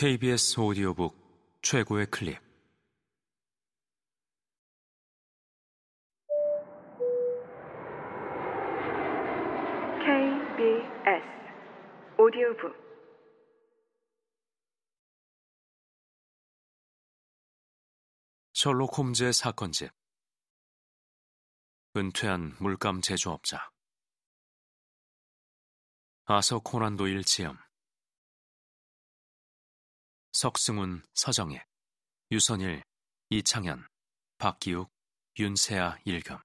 KBS 오디오북 최고의 클립. KBS 오디오북. 셜록 홈즈의 사건집. 은퇴한 물감 제조업자. 아서 코난 도일 지음 석승훈, 서정혜, 유선일, 이창현, 박기욱, 윤세아 일금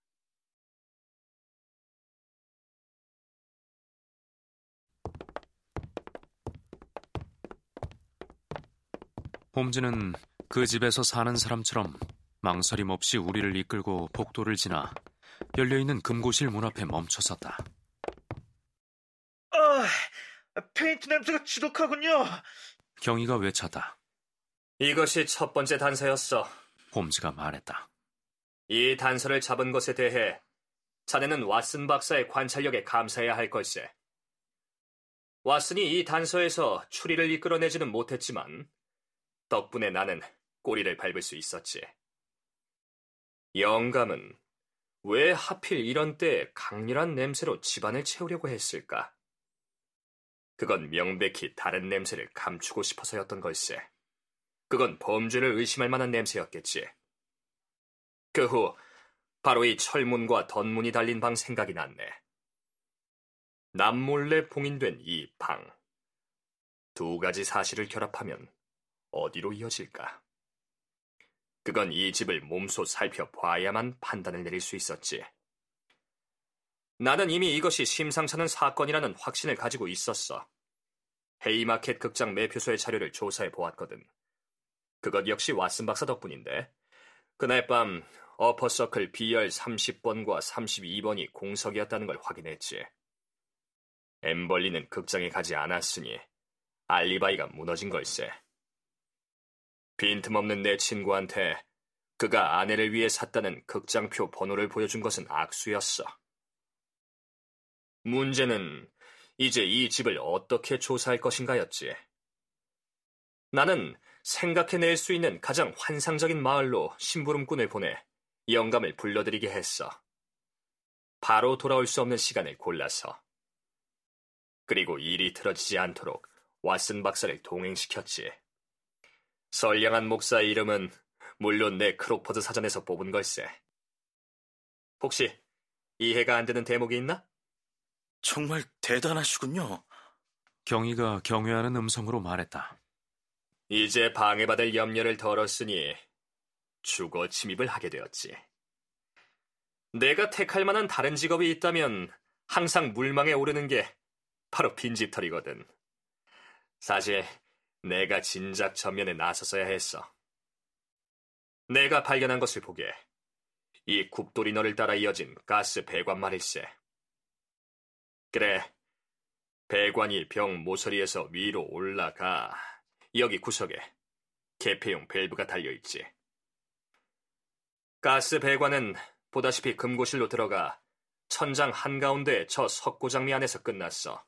홈즈는 그 집에서 사는 사람처럼 망설임 없이 우리를 이끌고 복도를 지나 열려있는 금고실 문 앞에 멈춰섰다. 아, 페인트 냄새가 지독하군요. 경희가 외쳤다. 이것이 첫 번째 단서였어. 홈즈가 말했다. 이 단서를 잡은 것에 대해 자네는 왓슨 박사의 관찰력에 감사해야 할 걸세. 왓슨이 이 단서에서 추리를 이끌어내지는 못했지만 덕분에 나는 꼬리를 밟을 수 있었지. 영감은 왜 하필 이런 때에 강렬한 냄새로 집안을 채우려고 했을까? 그건 명백히 다른 냄새를 감추고 싶어서였던 걸세. 그건 범죄를 의심할 만한 냄새였겠지. 그 후 바로 이 철문과 덧문이 달린 방 생각이 났네. 남몰래 봉인된 이 방. 두 가지 사실을 결합하면 어디로 이어질까? 그건 이 집을 몸소 살펴봐야만 판단을 내릴 수 있었지. 나는 이미 이것이 심상찮은 사건이라는 확신을 가지고 있었어. 헤이마켓 극장 매표소의 자료를 조사해 보았거든. 그것 역시 왓슨 박사 덕분인데, 그날 밤 어퍼서클 B열 30번과 32번이 공석이었다는 걸 확인했지. 엠벌리는 극장에 가지 않았으니 알리바이가 무너진 걸세. 빈틈없는 내 친구한테 그가 아내를 위해 샀다는 극장표 번호를 보여준 것은 악수였어. 문제는 이제 이 집을 어떻게 조사할 것인가였지. 나는 생각해낼 수 있는 가장 환상적인 마을로 심부름꾼을 보내 영감을 불러들이게 했어. 바로 돌아올 수 없는 시간을 골라서. 그리고 일이 틀어지지 않도록 왓슨 박사를 동행시켰지. 선량한 목사 이름은 물론 내 크록퍼드 사전에서 뽑은 걸세. 혹시 이해가 안 되는 대목이 있나? 정말 대단하시군요. 경희가 경외하는 음성으로 말했다. 이제 방해받을 염려를 덜었으니 주거 침입을 하게 되었지. 내가 택할 만한 다른 직업이 있다면 항상 물망에 오르는 게 바로 빈집털이거든. 사실 내가 진작 전면에 나섰어야 했어. 내가 발견한 것을 보게 이 국돌이 너를 따라 이어진 가스 배관 말일세. 그래, 배관이 병 모서리에서 위로 올라가 여기 구석에 개폐용 밸브가 달려있지. 가스 배관은 보다시피 금고실로 들어가 천장 한가운데 저 석고장미 안에서 끝났어.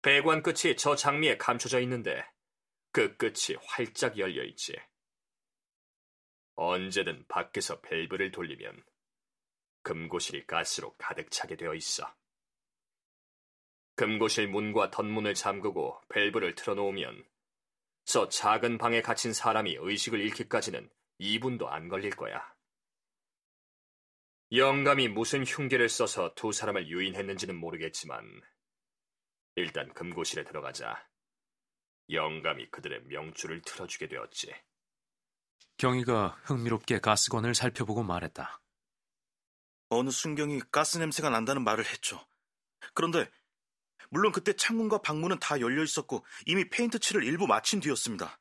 배관 끝이 저 장미에 감춰져 있는데 그 끝이 활짝 열려 있지. 언제든 밖에서 밸브를 돌리면 금고실이 가스로 가득 차게 되어 있어. 금고실 문과 덧문을 잠그고 밸브를 틀어놓으면 저 작은 방에 갇힌 사람이 의식을 잃기까지는 2분도 안 걸릴 거야. 영감이 무슨 흉계를 써서 두 사람을 유인했는지는 모르겠지만 일단 금고실에 들어가자 영감이 그들의 명줄을 틀어주게 되었지. 경희가 흥미롭게 가스관을 살펴보고 말했다. 어느 순경이 가스 냄새가 난다는 말을 했죠. 그런데 물론 그때 창문과 방문은 다 열려 있었고 이미 페인트 칠을 일부 마친 뒤였습니다.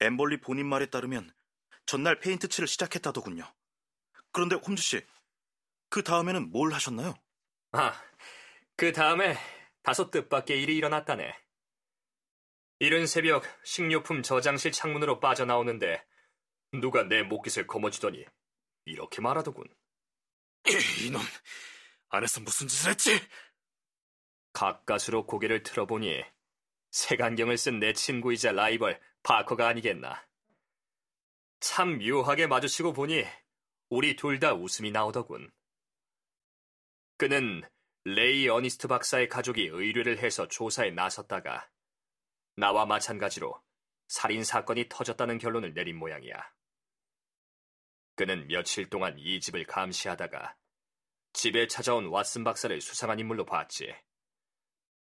엠벌리 본인 말에 따르면 전날 페인트 칠을 시작했다더군요. 그런데 홈즈 씨, 그 다음에는 뭘 하셨나요? 아, 그 다음에 다소 뜻밖의 일이 일어났다네. 이른 새벽 식료품 저장실 창문으로 빠져나오는데 누가 내 목깃을 거머쥐더니 이렇게 말하더군. 이놈, 안에서 무슨 짓을 했지? 가까스로 고개를 틀어보니 색안경을 쓴 내 친구이자 라이벌 바커가 아니겠나. 참 묘하게 마주치고 보니 우리 둘 다 웃음이 나오더군. 그는 레이 어니스트 박사의 가족이 의뢰를 해서 조사에 나섰다가 나와 마찬가지로 살인 사건이 터졌다는 결론을 내린 모양이야. 그는 며칠 동안 이 집을 감시하다가 집에 찾아온 왓슨 박사를 수상한 인물로 봤지.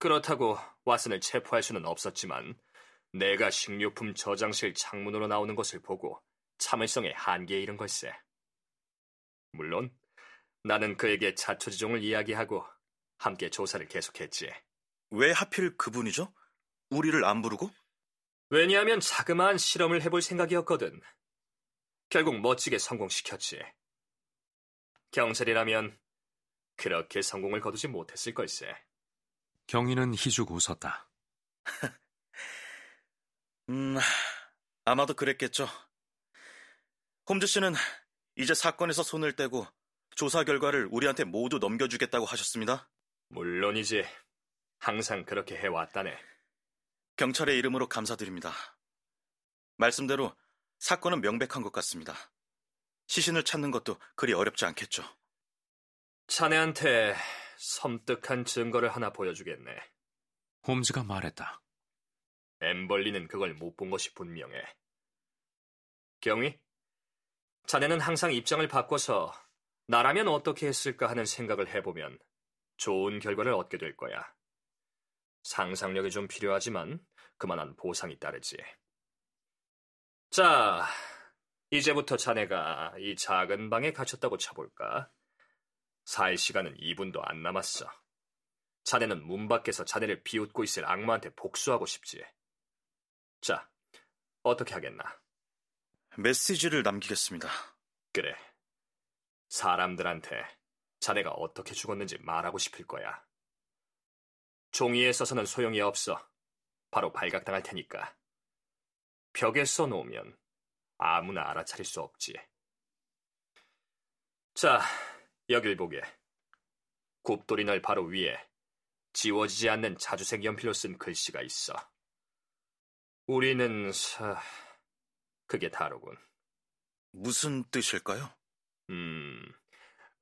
그렇다고 왓슨을 체포할 수는 없었지만 내가 식료품 저장실 창문으로 나오는 것을 보고 참을성에 한계에 이른 걸세. 물론 나는 그에게 자초지종을 이야기하고 함께 조사를 계속했지. 왜 하필 그분이죠? 우리를 안 부르고? 왜냐하면 자그마한 실험을 해볼 생각이었거든. 결국 멋지게 성공시켰지. 경찰이라면 그렇게 성공을 거두지 못했을 걸세. 경위는 희죽 웃었다. 음, 아마도 그랬겠죠. 홈즈 씨는 이제 사건에서 손을 떼고 조사 결과를 우리한테 모두 넘겨주겠다고 하셨습니다. 물론이지. 항상 그렇게 해왔다네. 경찰의 이름으로 감사드립니다. 말씀대로 사건은 명백한 것 같습니다. 시신을 찾는 것도 그리 어렵지 않겠죠. 자네한테 섬뜩한 증거를 하나 보여주겠네. 홈즈가 말했다. 엠벌리는 그걸 못 본 것이 분명해. 경위? 자네는 항상 입장을 바꿔서 나라면 어떻게 했을까 하는 생각을 해보면 좋은 결과를 얻게 될 거야. 상상력이 좀 필요하지만 그만한 보상이 따르지. 자, 이제부터 자네가 이 작은 방에 갇혔다고 쳐볼까? 살 시간은 2분도 안 남았어. 자네는 문 밖에서 자네를 비웃고 있을 악마한테 복수하고 싶지. 자, 어떻게 하겠나? 메시지를 남기겠습니다. 그래. 사람들한테 자네가 어떻게 죽었는지 말하고 싶을 거야. 종이에 써서는 소용이 없어. 바로 발각당할 테니까. 벽에 써놓으면 아무나 알아차릴 수 없지. 자, 여길 보게. 굽돌이 널 바로 위에 지워지지 않는 자주색 연필로 쓴 글씨가 있어. 우리는 사... 그게 다르군. 무슨 뜻일까요? 음,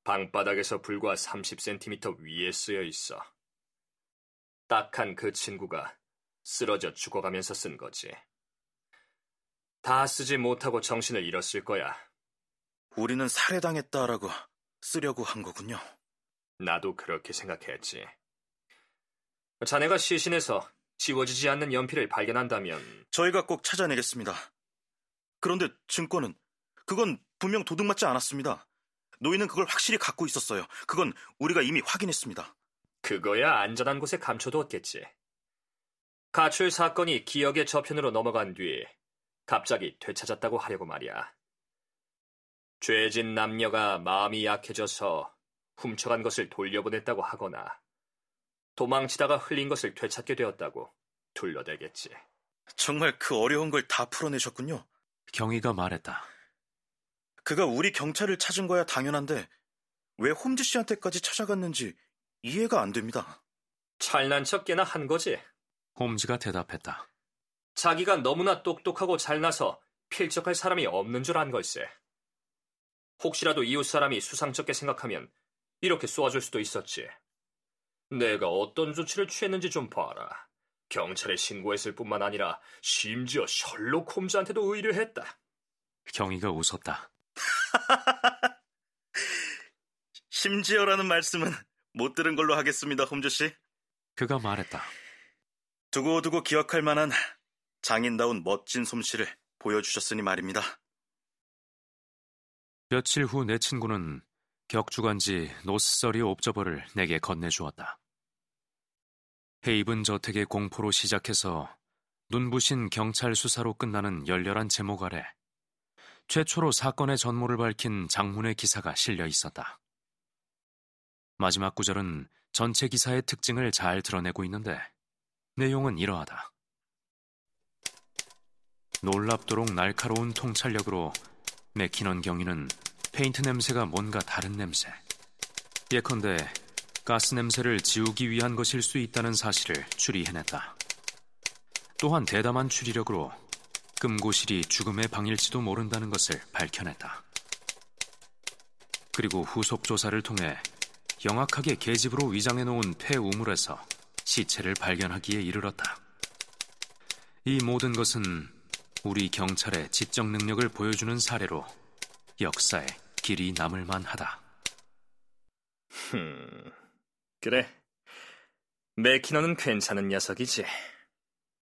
방바닥에서 불과 30cm 위에 쓰여 있어. 딱한 그 친구가 쓰러져 죽어가면서 쓴 거지. 다 쓰지 못하고 정신을 잃었을 거야. 우리는 살해당했다라고 쓰려고 한 거군요. 나도 그렇게 생각했지. 자네가 시신에서 지워지지 않는 연필을 발견한다면 저희가 꼭 찾아내겠습니다. 그런데 증거는 그건 분명 도둑 맞지 않았습니다. 노인은 그걸 확실히 갖고 있었어요. 그건 우리가 이미 확인했습니다. 그거야 안전한 곳에 감춰두었겠지. 가출 사건이 기억의 저편으로 넘어간 뒤 갑자기 되찾았다고 하려고 말이야. 죄진 남녀가 마음이 약해져서 훔쳐간 것을 돌려보냈다고 하거나 도망치다가 흘린 것을 되찾게 되었다고 둘러대겠지. 정말 그 어려운 걸 다 풀어내셨군요. 경위가 말했다. 그가 우리 경찰을 찾은 거야 당연한데 왜 홈즈 씨한테까지 찾아갔는지 이해가 안 됩니다. 잘난 척 꽤나 한 거지. 홈즈가 대답했다. 자기가 너무나 똑똑하고 잘나서 필적할 사람이 없는 줄 안 걸세. 혹시라도 이웃 사람이 수상쩍게 생각하면 이렇게 쏘아줄 수도 있었지. 내가 어떤 조치를 취했는지 좀 봐라. 경찰에 신고했을 뿐만 아니라 심지어 셜록 홈즈한테도 의뢰했다. 경위가 웃었다. 심지어라는 말씀은 못 들은 걸로 하겠습니다, 홈즈 씨. 그가 말했다. 두고두고 기억할 만한 장인다운 멋진 솜씨를 보여주셨으니 말입니다. 며칠 후 내 친구는 격주간지 노스서리 옵저버를 내게 건네주었다. 헤이븐 저택의 공포로 시작해서 눈부신 경찰 수사로 끝나는 열렬한 제목 아래 최초로 사건의 전모를 밝힌 장문의 기사가 실려 있었다. 마지막 구절은 전체 기사의 특징을 잘 드러내고 있는데 내용은 이러하다. 놀랍도록 날카로운 통찰력으로 맥키넌 경위는 페인트 냄새가 뭔가 다른 냄새. 예컨대 가스 냄새를 지우기 위한 것일 수 있다는 사실을 추리해냈다. 또한 대담한 추리력으로 금고실이 죽음의 방일지도 모른다는 것을 밝혀냈다. 그리고 후속 조사를 통해 영악하게 계집으로 위장해 놓은 폐 우물에서 시체를 발견하기에 이르렀다. 이 모든 것은 우리 경찰의 지적 능력을 보여주는 사례로 역사에 길이 남을 만하다. 흠, 그래. 맥키너는 괜찮은 녀석이지.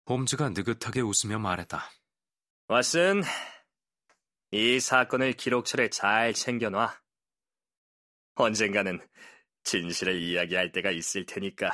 홈즈가 느긋하게 웃으며 말했다. 왓슨, 이 사건을 기록처에 잘 챙겨놔. 언젠가는 진실을 이야기할 때가 있을 테니까.